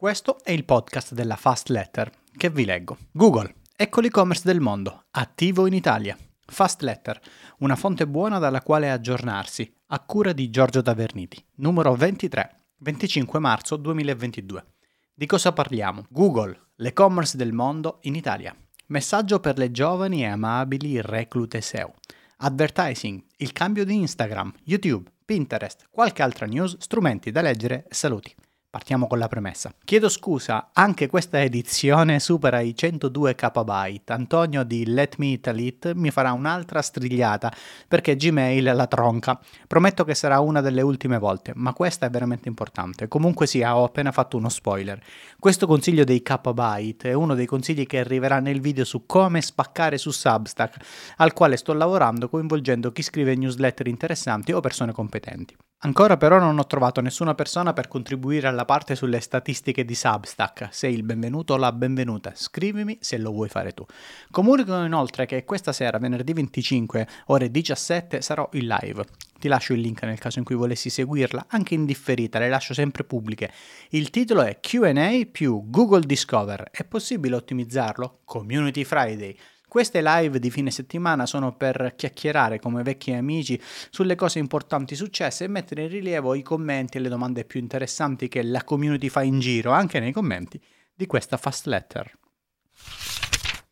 Questo è il podcast della Fast Letter che vi leggo. Google, ecco l'e-commerce del mondo, attivo in Italia. Fast Letter, una fonte buona dalla quale aggiornarsi, a cura di Giorgio Taverniti, numero 23, 25 marzo 2022. Di cosa parliamo? Google, l'e-commerce del mondo in Italia. Messaggio per le giovani e amabili reclute SEO. Advertising, il cambio di Instagram, YouTube, Pinterest, qualche altra news, strumenti da leggere e saluti. Partiamo con la premessa. Chiedo scusa, anche questa edizione supera i 102 KB. Antonio di Let Me Italy mi farà un'altra strigliata perché Gmail la tronca. Prometto che sarà una delle ultime volte, ma questa è veramente importante. Comunque sia, ho appena fatto uno spoiler. Questo consiglio dei KB è uno dei consigli che arriverà nel video su come spaccare su Substack, al quale sto lavorando coinvolgendo chi scrive newsletter interessanti o persone competenti. Ancora però non ho trovato nessuna persona per contribuire alla parte sulle statistiche di Substack. Sei il benvenuto o la benvenuta. Scrivimi se lo vuoi fare tu. Comunico inoltre che questa sera, venerdì 25, ore 17, sarò in live. Ti lascio il link nel caso in cui volessi seguirla, anche in differita, le lascio sempre pubbliche. Il titolo è QA più Google Discover. È possibile ottimizzarlo? Community Friday. Queste live di fine settimana sono per chiacchierare come vecchi amici sulle cose importanti successe e mettere in rilievo i commenti e le domande più interessanti che la community fa in giro, anche nei commenti, di questa fast letter.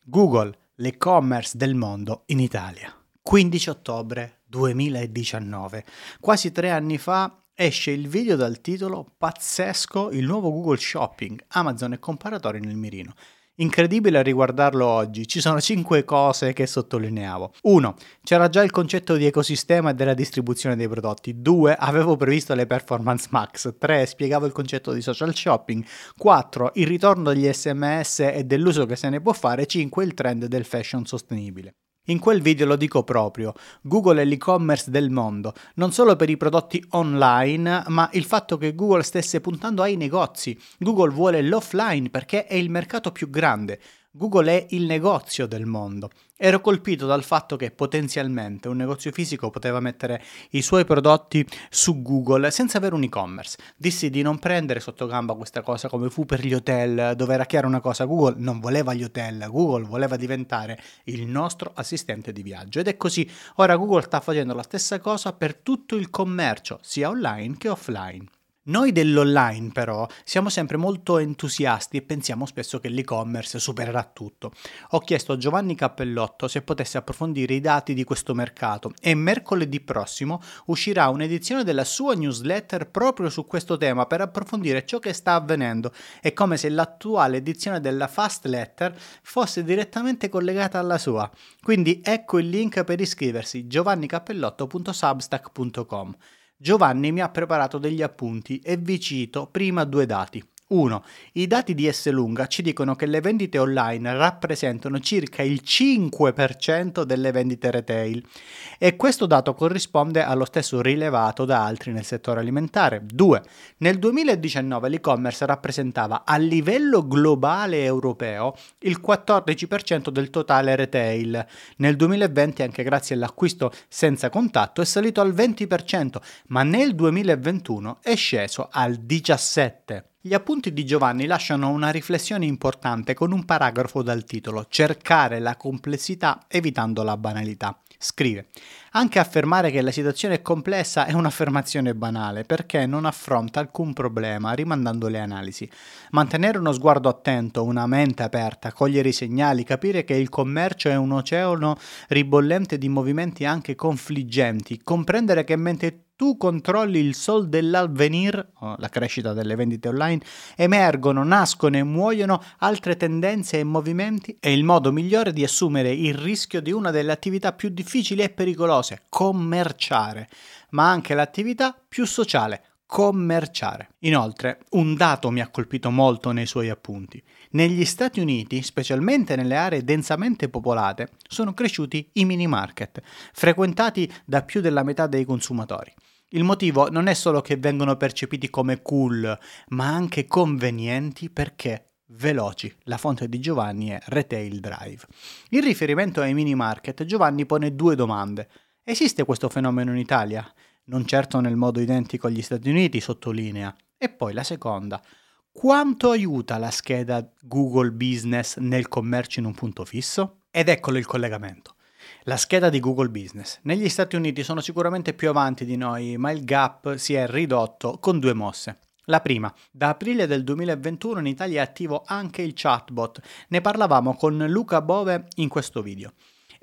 Google, l'e-commerce del mondo in Italia. 15 ottobre 2019. Quasi tre anni fa esce il video dal titolo Pazzesco, il nuovo Google Shopping, Amazon e comparatori nel mirino. Incredibile a riguardarlo oggi, ci sono cinque cose che sottolineavo. 1. C'era già il concetto di ecosistema e della distribuzione dei prodotti. 2. Avevo previsto le performance max. 3. Spiegavo il concetto di social shopping. 4. Il ritorno degli sms e dell'uso che se ne può fare. 5. Il trend del fashion sostenibile. In quel video lo dico proprio, Google è l'e-commerce del mondo, non solo per i prodotti online, ma il fatto che Google stesse puntando ai negozi. Google vuole l'offline perché è il mercato più grande. Google è il negozio del mondo. Ero colpito dal fatto che potenzialmente un negozio fisico poteva mettere i suoi prodotti su Google senza avere un e-commerce. Dissi di non prendere sotto gamba questa cosa come fu per gli hotel, dove era chiara una cosa, Google non voleva gli hotel, Google voleva diventare il nostro assistente di viaggio ed è così. Ora Google sta facendo la stessa cosa per tutto il commercio, sia online che offline. Noi dell'online però siamo sempre molto entusiasti e pensiamo spesso che l'e-commerce supererà tutto. Ho chiesto a Giovanni Cappellotto se potesse approfondire i dati di questo mercato e mercoledì prossimo uscirà un'edizione della sua newsletter proprio su questo tema per approfondire ciò che sta avvenendo. È come se l'attuale edizione della Fast Letter fosse direttamente collegata alla sua. Quindi ecco il link per iscriversi giovannicappellotto.substack.com. Giovanni mi ha preparato degli appunti e vi cito prima due dati. 1. I dati di Esselunga ci dicono che le vendite online rappresentano circa il 5% delle vendite retail e questo dato corrisponde allo stesso rilevato da altri nel settore alimentare. 2. Nel 2019 l'e-commerce rappresentava a livello globale europeo il 14% del totale retail. Nel 2020 anche grazie all'acquisto senza contatto è salito al 20%, ma nel 2021 è sceso al 17%. Gli appunti di Giovanni lasciano una riflessione importante con un paragrafo dal titolo Cercare la complessità evitando la banalità. Scrive: Anche affermare che la situazione è complessa è un'affermazione banale perché non affronta alcun problema rimandando le analisi. Mantenere uno sguardo attento, una mente aperta, cogliere i segnali, capire che il commercio è un oceano ribollente di movimenti anche confliggenti, comprendere che mentre tu controlli il sol dell'avvenir, la crescita delle vendite online, emergono, nascono e muoiono altre tendenze e movimenti è il modo migliore di assumere il rischio di una delle attività più difficili e pericolose, commerciare, ma anche l'attività più sociale, commerciare. Inoltre, un dato mi ha colpito molto nei suoi appunti. Negli Stati Uniti, specialmente nelle aree densamente popolate, sono cresciuti i mini market, frequentati da più della metà dei consumatori. Il motivo non è solo che vengono percepiti come cool, ma anche convenienti perché veloci. La fonte di Giovanni è Retail Drive. In riferimento ai mini market, Giovanni pone due domande. Esiste questo fenomeno in Italia? Non certo nel modo identico agli Stati Uniti, sottolinea. E poi la seconda. quanto aiuta la scheda Google Business nel commercio in un punto fisso? Ed eccolo il collegamento. La scheda di Google Business. Negli Stati Uniti sono sicuramente più avanti di noi, ma il gap si è ridotto con due mosse. La prima, da aprile del 2021 in Italia è attivo anche il chatbot. Ne parlavamo con Luca Bove in questo video.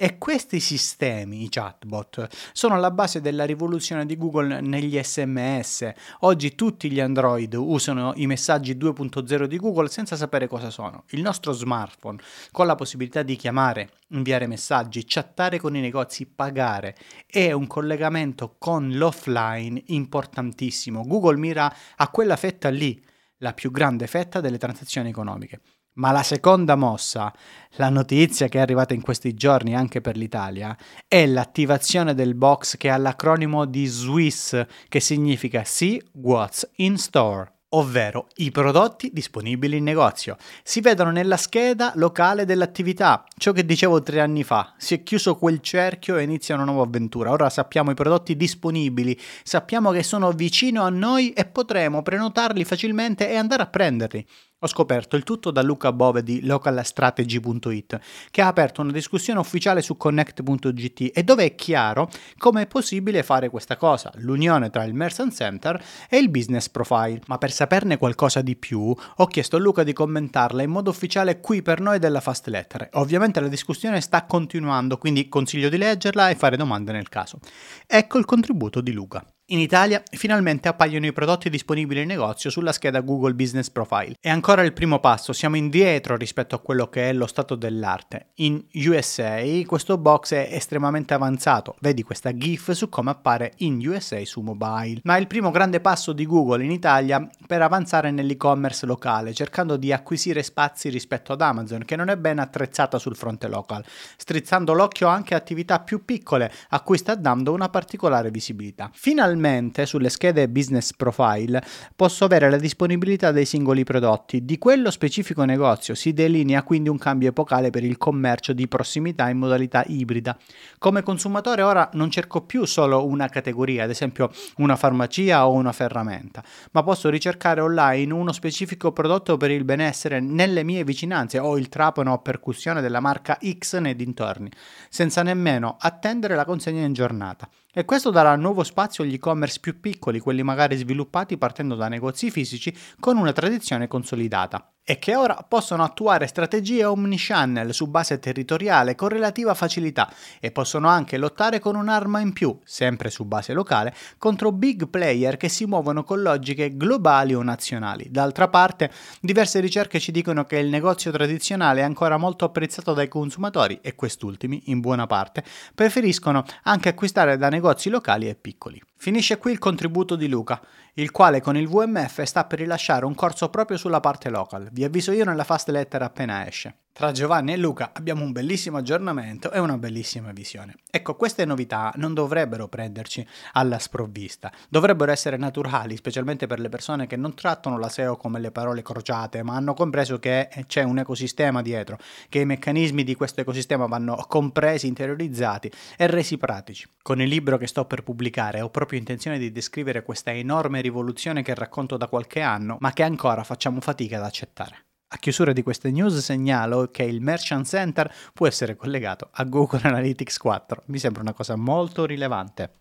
E questi sistemi, i chatbot, sono alla base della rivoluzione di Google negli SMS. Oggi tutti gli Android usano i messaggi 2.0 di Google senza sapere cosa sono. Il nostro smartphone, con la possibilità di chiamare, inviare messaggi, chattare con i negozi, pagare, è un collegamento con l'offline importantissimo. Google mira a quella fetta lì, la più grande fetta delle transazioni economiche. Ma la seconda mossa, la notizia che è arrivata in questi giorni anche per l'Italia, è l'attivazione del box che ha l'acronimo di SWISS, che significa See What's in Store ovvero i prodotti disponibili in negozio. Si vedono nella scheda locale dell'attività, ciò che dicevo tre anni fa. Si è chiuso quel cerchio e inizia una nuova avventura. Ora sappiamo i prodotti disponibili, sappiamo che sono vicino a noi e potremo prenotarli facilmente e andare a prenderli. Ho scoperto il tutto da Luca Bove di localstrategy.it, che ha aperto una discussione ufficiale su connect.gt e dove è chiaro come è possibile fare questa cosa, l'unione tra il Merchant Center e il business profile. Ma per saperne qualcosa di più, ho chiesto a Luca di commentarla in modo ufficiale qui per noi della Fast Letter. Ovviamente la discussione sta continuando, quindi consiglio di leggerla e fare domande nel caso. Ecco il contributo di Luca. In Italia finalmente appaiono i prodotti disponibili in negozio sulla scheda Google Business Profile. È ancora il primo passo, siamo indietro rispetto a quello che è lo stato dell'arte. In USA questo box è estremamente avanzato, vedi questa GIF su come appare in USA su mobile. Ma è il primo grande passo di Google in Italia per avanzare nell'e-commerce locale, cercando di acquisire spazi rispetto ad Amazon, che non è ben attrezzata sul fronte local, strizzando l'occhio anche a attività più piccole a cui sta dando una particolare visibilità. Finalmente Attualmente sulle schede Business Profile posso avere la disponibilità dei singoli prodotti. Di quello specifico negozio si delinea quindi un cambio epocale per il commercio di prossimità in modalità ibrida. Come consumatore ora non cerco più solo una categoria, ad esempio una farmacia o una ferramenta, ma posso ricercare online uno specifico prodotto per il benessere nelle mie vicinanze o il trapano o percussione della marca X nei dintorni, senza nemmeno attendere la consegna in giornata. E questo darà nuovo spazio agli e-commerce più piccoli, quelli magari sviluppati partendo da negozi fisici con una tradizione consolidata e che ora possono attuare strategie omnichannel su base territoriale con relativa facilità e possono anche lottare con un'arma in più, sempre su base locale, contro big player che si muovono con logiche globali o nazionali. D'altra parte, diverse ricerche ci dicono che il negozio tradizionale è ancora molto apprezzato dai consumatori e quest'ultimi, in buona parte, preferiscono anche acquistare da negozi locali e piccoli. Finisce qui il contributo di Luca, il quale con il VMF sta per rilasciare un corso proprio sulla parte local. Vi avviso io nella fast letter appena esce. Tra Giovanni e Luca abbiamo un bellissimo aggiornamento e una bellissima visione. Ecco, queste novità non dovrebbero prenderci alla sprovvista, dovrebbero essere naturali, specialmente per le persone che non trattano la SEO come le parole crociate, ma hanno compreso che c'è un ecosistema dietro, che i meccanismi di questo ecosistema vanno compresi, interiorizzati e resi pratici. Con il libro che sto per pubblicare ho proprio intenzione di descrivere questa enorme rivoluzione che racconto da qualche anno, ma che ancora facciamo fatica ad accettare. A chiusura di queste news segnalo che il Merchant Center può essere collegato a Google Analytics 4. Mi sembra una cosa molto rilevante.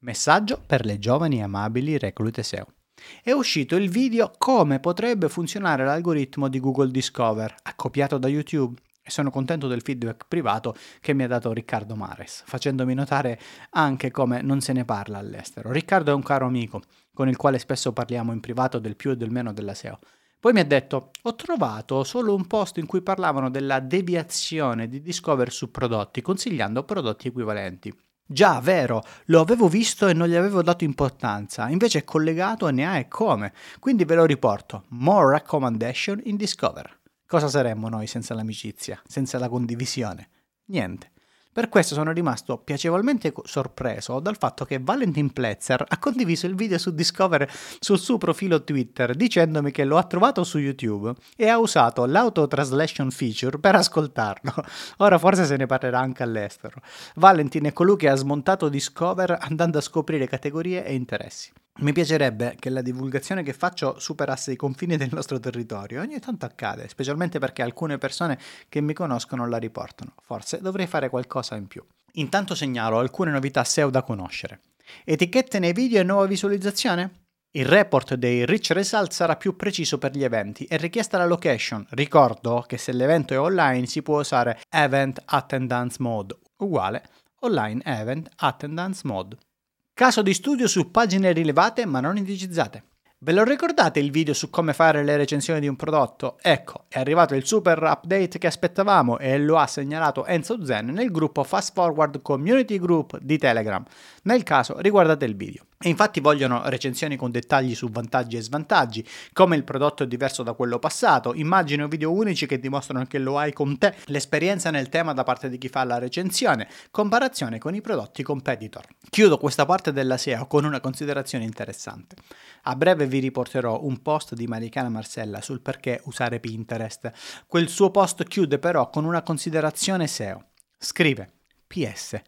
Messaggio per le giovani e amabili reclute SEO. È uscito il video come potrebbe funzionare l'algoritmo di Google Discover, copiato da YouTube. E sono contento del feedback privato che mi ha dato Riccardo Mares, facendomi notare anche come non se ne parla all'estero. Riccardo è un caro amico, con il quale spesso parliamo in privato del più e del meno della SEO. Poi mi ha detto, ho trovato solo un post in cui parlavano della deviazione di Discover su prodotti, consigliando prodotti equivalenti. Già, vero, lo avevo visto e non gli avevo dato importanza, invece è collegato e ne ha e come. Quindi ve lo riporto. More recommendation in Discover. Cosa saremmo noi senza l'amicizia, senza la condivisione? Niente. Per questo sono rimasto piacevolmente sorpreso dal fatto che Valentin Pletzer ha condiviso il video su Discover sul suo profilo Twitter dicendomi che lo ha trovato su YouTube e ha usato l'auto translation feature per ascoltarlo. Ora forse se ne parlerà anche all'estero. Valentin è colui che ha smontato Discover andando a scoprire categorie e interessi. Mi piacerebbe che la divulgazione che faccio superasse i confini del nostro territorio. Ogni tanto accade, specialmente perché alcune persone che mi conoscono la riportano. Forse dovrei fare qualcosa in più. Intanto segnalo alcune novità SEO da conoscere. Etichette nei video e nuova visualizzazione? Il report dei Rich Results sarà più preciso per gli eventi e richiesta la location. Ricordo che se l'evento è online si può usare Event Attendance Mode, uguale Online Event Attendance Mode. Caso di studio su pagine rilevate ma non indicizzate. Ve lo ricordate il video su come fare le recensioni di un prodotto? Ecco, è arrivato il super update che aspettavamo e lo ha segnalato Enzo Zen nel gruppo Fast Forward Community Group di Telegram. Nel caso, riguardate il video. E infatti vogliono recensioni con dettagli su vantaggi e svantaggi, come il prodotto è diverso da quello passato, immagini o video unici che dimostrano che lo hai con te, l'esperienza nel tema da parte di chi fa la recensione, comparazione con i prodotti competitor. Chiudo questa parte della SEO con una considerazione interessante. A breve vi riporterò un post di Maricana Marcella sul perché usare Pinterest. Quel suo post chiude però con una considerazione SEO. Scrive PS.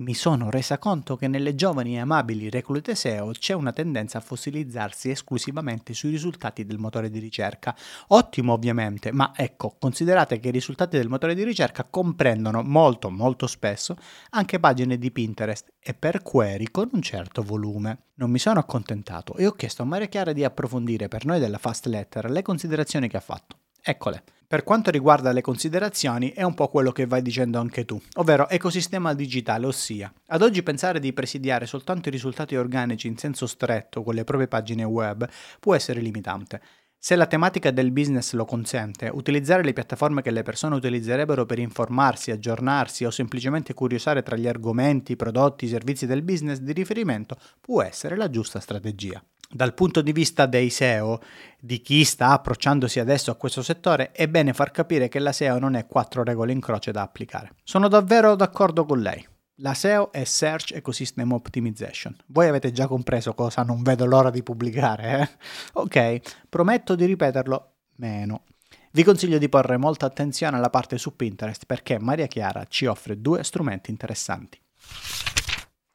Mi sono resa conto che nelle giovani e amabili reclute SEO c'è una tendenza a fossilizzarsi esclusivamente sui risultati del motore di ricerca. Ottimo ovviamente, ma ecco, considerate che i risultati del motore di ricerca comprendono molto molto spesso anche pagine di Pinterest e per query con un certo volume. Non mi sono accontentato e ho chiesto a Maria Chiara di approfondire per noi della Fast Letter le considerazioni che ha fatto. Eccole. Per quanto riguarda le considerazioni, è un po' quello che vai dicendo anche tu, ovvero ecosistema digitale, ossia, ad oggi pensare di presidiare soltanto i risultati organici in senso stretto con le proprie pagine web può essere limitante. Se la tematica del business lo consente, utilizzare le piattaforme che le persone utilizzerebbero per informarsi, aggiornarsi o semplicemente curiosare tra gli argomenti, prodotti, servizi del business di riferimento può essere la giusta strategia. Dal punto di vista dei SEO, di chi sta approcciandosi adesso a questo settore, è bene far capire che la SEO non è quattro regole in croce da applicare. Sono davvero d'accordo con lei. La SEO è Search Ecosystem Optimization. Voi avete già compreso cosa non vedo l'ora di pubblicare, eh? Ok, prometto di ripeterlo meno. Vi consiglio di porre molta attenzione alla parte su Pinterest perché Maria Chiara ci offre due strumenti interessanti.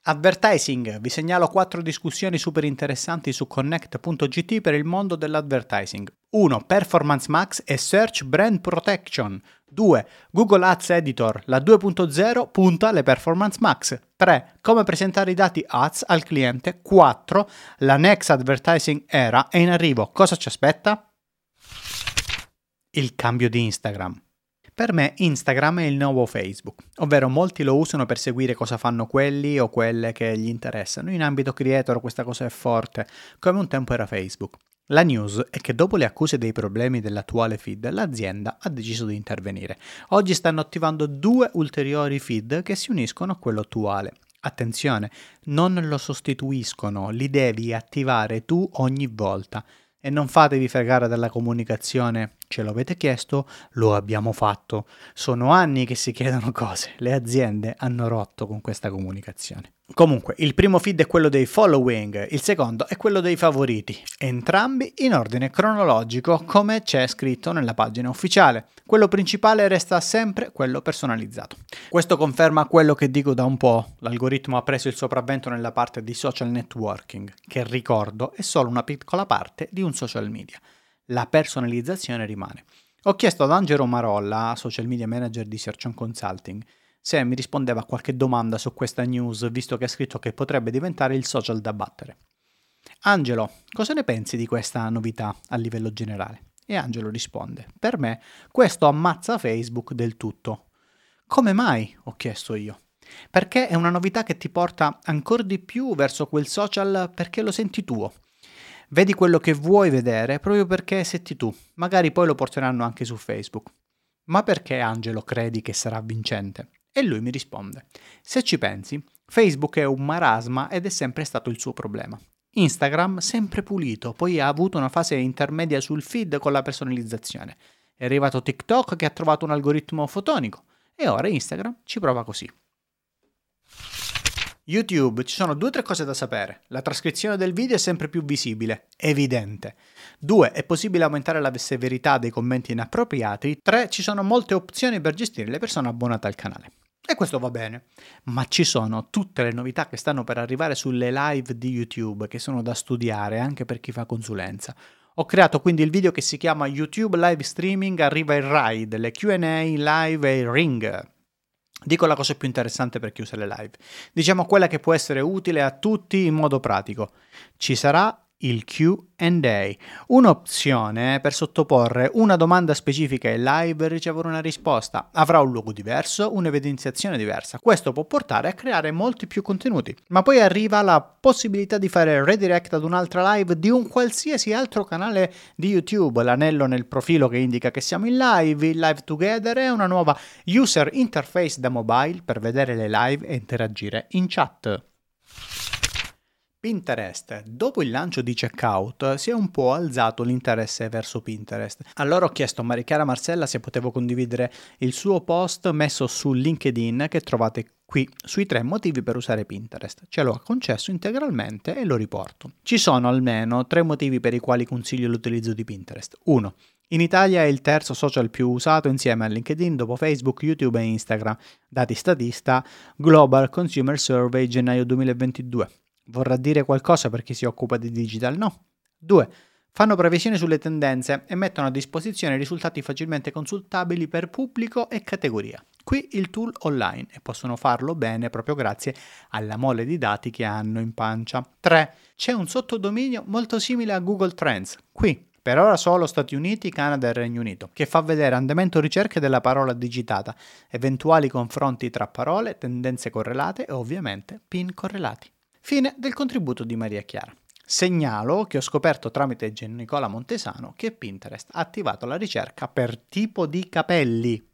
Advertising. Vi segnalo quattro discussioni super interessanti su connect.gt per il mondo dell'advertising. 1. Performance Max e Search Brand Protection. 2. Google Ads Editor, la 2.0 punta alle Performance Max. 3. Come presentare i dati ads al cliente. 4. La Next Advertising Era è in arrivo. Cosa ci aspetta? Il cambio di Instagram. Per me Instagram è il nuovo Facebook, ovvero molti lo usano per seguire cosa fanno quelli o quelle che gli interessano. In ambito creator questa cosa è forte, come un tempo era Facebook. La news è che dopo le accuse dei problemi dell'attuale feed, l'azienda ha deciso di intervenire. Oggi stanno attivando due ulteriori feed che si uniscono a quello attuale. Attenzione, non lo sostituiscono, li devi attivare tu ogni volta e non fatevi fregare dalla comunicazione. Ce l'avete chiesto? Lo abbiamo fatto. Sono anni che si chiedono cose. Le aziende hanno rotto con questa comunicazione. Comunque, il primo feed è quello dei following, il secondo è quello dei favoriti, entrambi in ordine cronologico come c'è scritto nella pagina ufficiale. Quello principale resta sempre quello personalizzato. Questo conferma quello che dico da un po', l'algoritmo ha preso il sopravvento nella parte di social networking, che ricordo è solo una piccola parte di un social media. La personalizzazione rimane. Ho chiesto ad Angelo Marolla, social media manager di Search Consulting, se mi rispondeva a qualche domanda su questa news, visto che ha scritto che potrebbe diventare il social da battere. Angelo, cosa ne pensi di questa novità a livello generale? E Angelo risponde, per me questo ammazza Facebook del tutto. Come mai? ho chiesto io. Perché è una novità che ti porta ancora di più verso quel social perché lo senti tuo. Vedi quello che vuoi vedere proprio perché senti tu. Magari poi lo porteranno anche su Facebook. Ma perché Angelo credi che sarà vincente? E lui mi risponde, se ci pensi, Facebook è un marasma ed è sempre stato il suo problema. Instagram sempre pulito, poi ha avuto una fase intermedia sul feed con la personalizzazione. È arrivato TikTok che ha trovato un algoritmo fotonico e ora Instagram ci prova così. YouTube, ci sono due o tre cose da sapere. La trascrizione del video è sempre più visibile, evidente. 2. È possibile aumentare la severità dei commenti inappropriati. 3. Ci sono molte opzioni per gestire le persone abbonate al canale. E questo va bene, ma ci sono tutte le novità che stanno per arrivare sulle live di YouTube che sono da studiare anche per chi fa consulenza. Ho creato quindi il video che si chiama YouTube Live Streaming arriva il ride, le QA live e il ring. Dico la cosa più interessante per chi usa le live. Diciamo quella che può essere utile a tutti in modo pratico. Ci sarà il QA, un'opzione per sottoporre una domanda specifica in live e ricevere una risposta. Avrà un luogo diverso, un'evidenziazione diversa. Questo può portare a creare molti più contenuti. Ma poi arriva la possibilità di fare redirect ad un'altra live di un qualsiasi altro canale di YouTube, l'anello nel profilo che indica che siamo in live, il live together e una nuova user interface da mobile per vedere le live e interagire in chat. Pinterest. Dopo il lancio di Checkout si è un po' alzato l'interesse verso Pinterest. Allora ho chiesto a Marichiara Marcella se potevo condividere il suo post messo su LinkedIn che trovate qui sui tre motivi per usare Pinterest. Ce l'ho concesso integralmente e lo riporto. Ci sono almeno tre motivi per i quali consiglio l'utilizzo di Pinterest. 1. In Italia è il terzo social più usato insieme a LinkedIn dopo Facebook, YouTube e Instagram. Dati statista Global Consumer Survey gennaio 2022. Vorrà dire qualcosa per chi si occupa di digital? No. 2. Fanno previsioni sulle tendenze e mettono a disposizione risultati facilmente consultabili per pubblico e categoria. Qui il tool online e possono farlo bene proprio grazie alla mole di dati che hanno in pancia. 3. C'è un sottodominio molto simile a Google Trends. Qui per ora solo Stati Uniti, Canada e Regno Unito, che fa vedere andamento ricerche della parola digitata, eventuali confronti tra parole, tendenze correlate e ovviamente pin correlati. Fine del contributo di Maria Chiara. Segnalo che ho scoperto tramite Gian Nicola Montesano che Pinterest ha attivato la ricerca per tipo di capelli.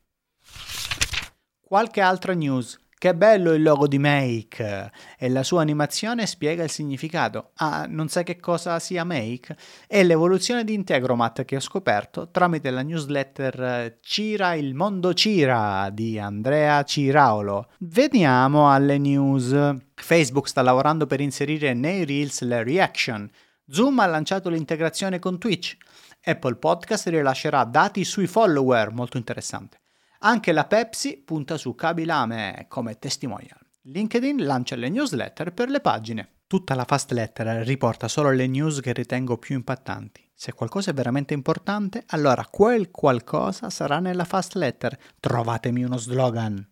Qualche altra news. Che bello il logo di Make e la sua animazione spiega il significato. Ah, non sai che cosa sia Make? È l'evoluzione di Integromat che ho scoperto tramite la newsletter Cira il mondo Cira di Andrea Ciraolo. Veniamo alle news. Facebook sta lavorando per inserire nei Reels le reaction. Zoom ha lanciato l'integrazione con Twitch. Apple Podcast rilascerà dati sui follower, molto interessante. Anche la Pepsi punta su Kabilame come testimonial. LinkedIn lancia le newsletter per le pagine. Tutta la fast letter riporta solo le news che ritengo più impattanti. Se qualcosa è veramente importante, allora quel qualcosa sarà nella fast letter. Trovatemi uno slogan.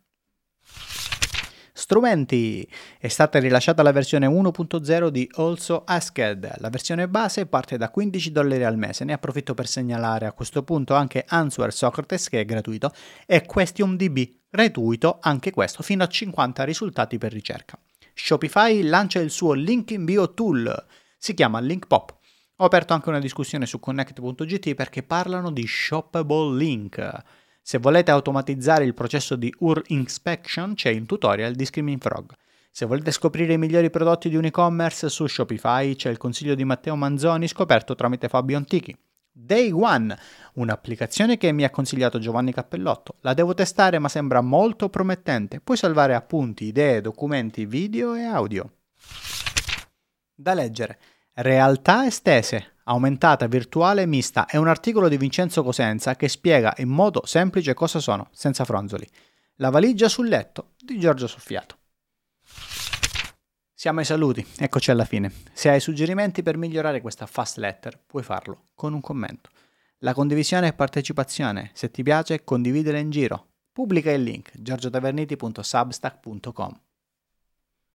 Strumenti. È stata rilasciata la versione 1.0 di Also Asked. La versione base parte da 15 dollari al mese. Ne approfitto per segnalare a questo punto anche Answer Socrates che è gratuito e QuestionDB gratuito anche questo fino a 50 risultati per ricerca. Shopify lancia il suo Link in Bio Tool. Si chiama Link Pop. Ho aperto anche una discussione su connect.gt perché parlano di shoppable link. Se volete automatizzare il processo di UR Inspection c'è il tutorial di Screaming Frog. Se volete scoprire i migliori prodotti di un e-commerce su Shopify c'è il consiglio di Matteo Manzoni scoperto tramite Fabio Antichi. Day One, un'applicazione che mi ha consigliato Giovanni Cappellotto. La devo testare ma sembra molto promettente. Puoi salvare appunti, idee, documenti, video e audio. Da leggere. Realtà estese, aumentata, virtuale mista è un articolo di Vincenzo Cosenza che spiega in modo semplice cosa sono, senza fronzoli. La valigia sul letto di Giorgio Soffiato. Siamo ai saluti, eccoci alla fine. Se hai suggerimenti per migliorare questa fast letter, puoi farlo con un commento. La condivisione e partecipazione, se ti piace, condividila in giro. Pubblica il link giorgiotaverniti.substack.com.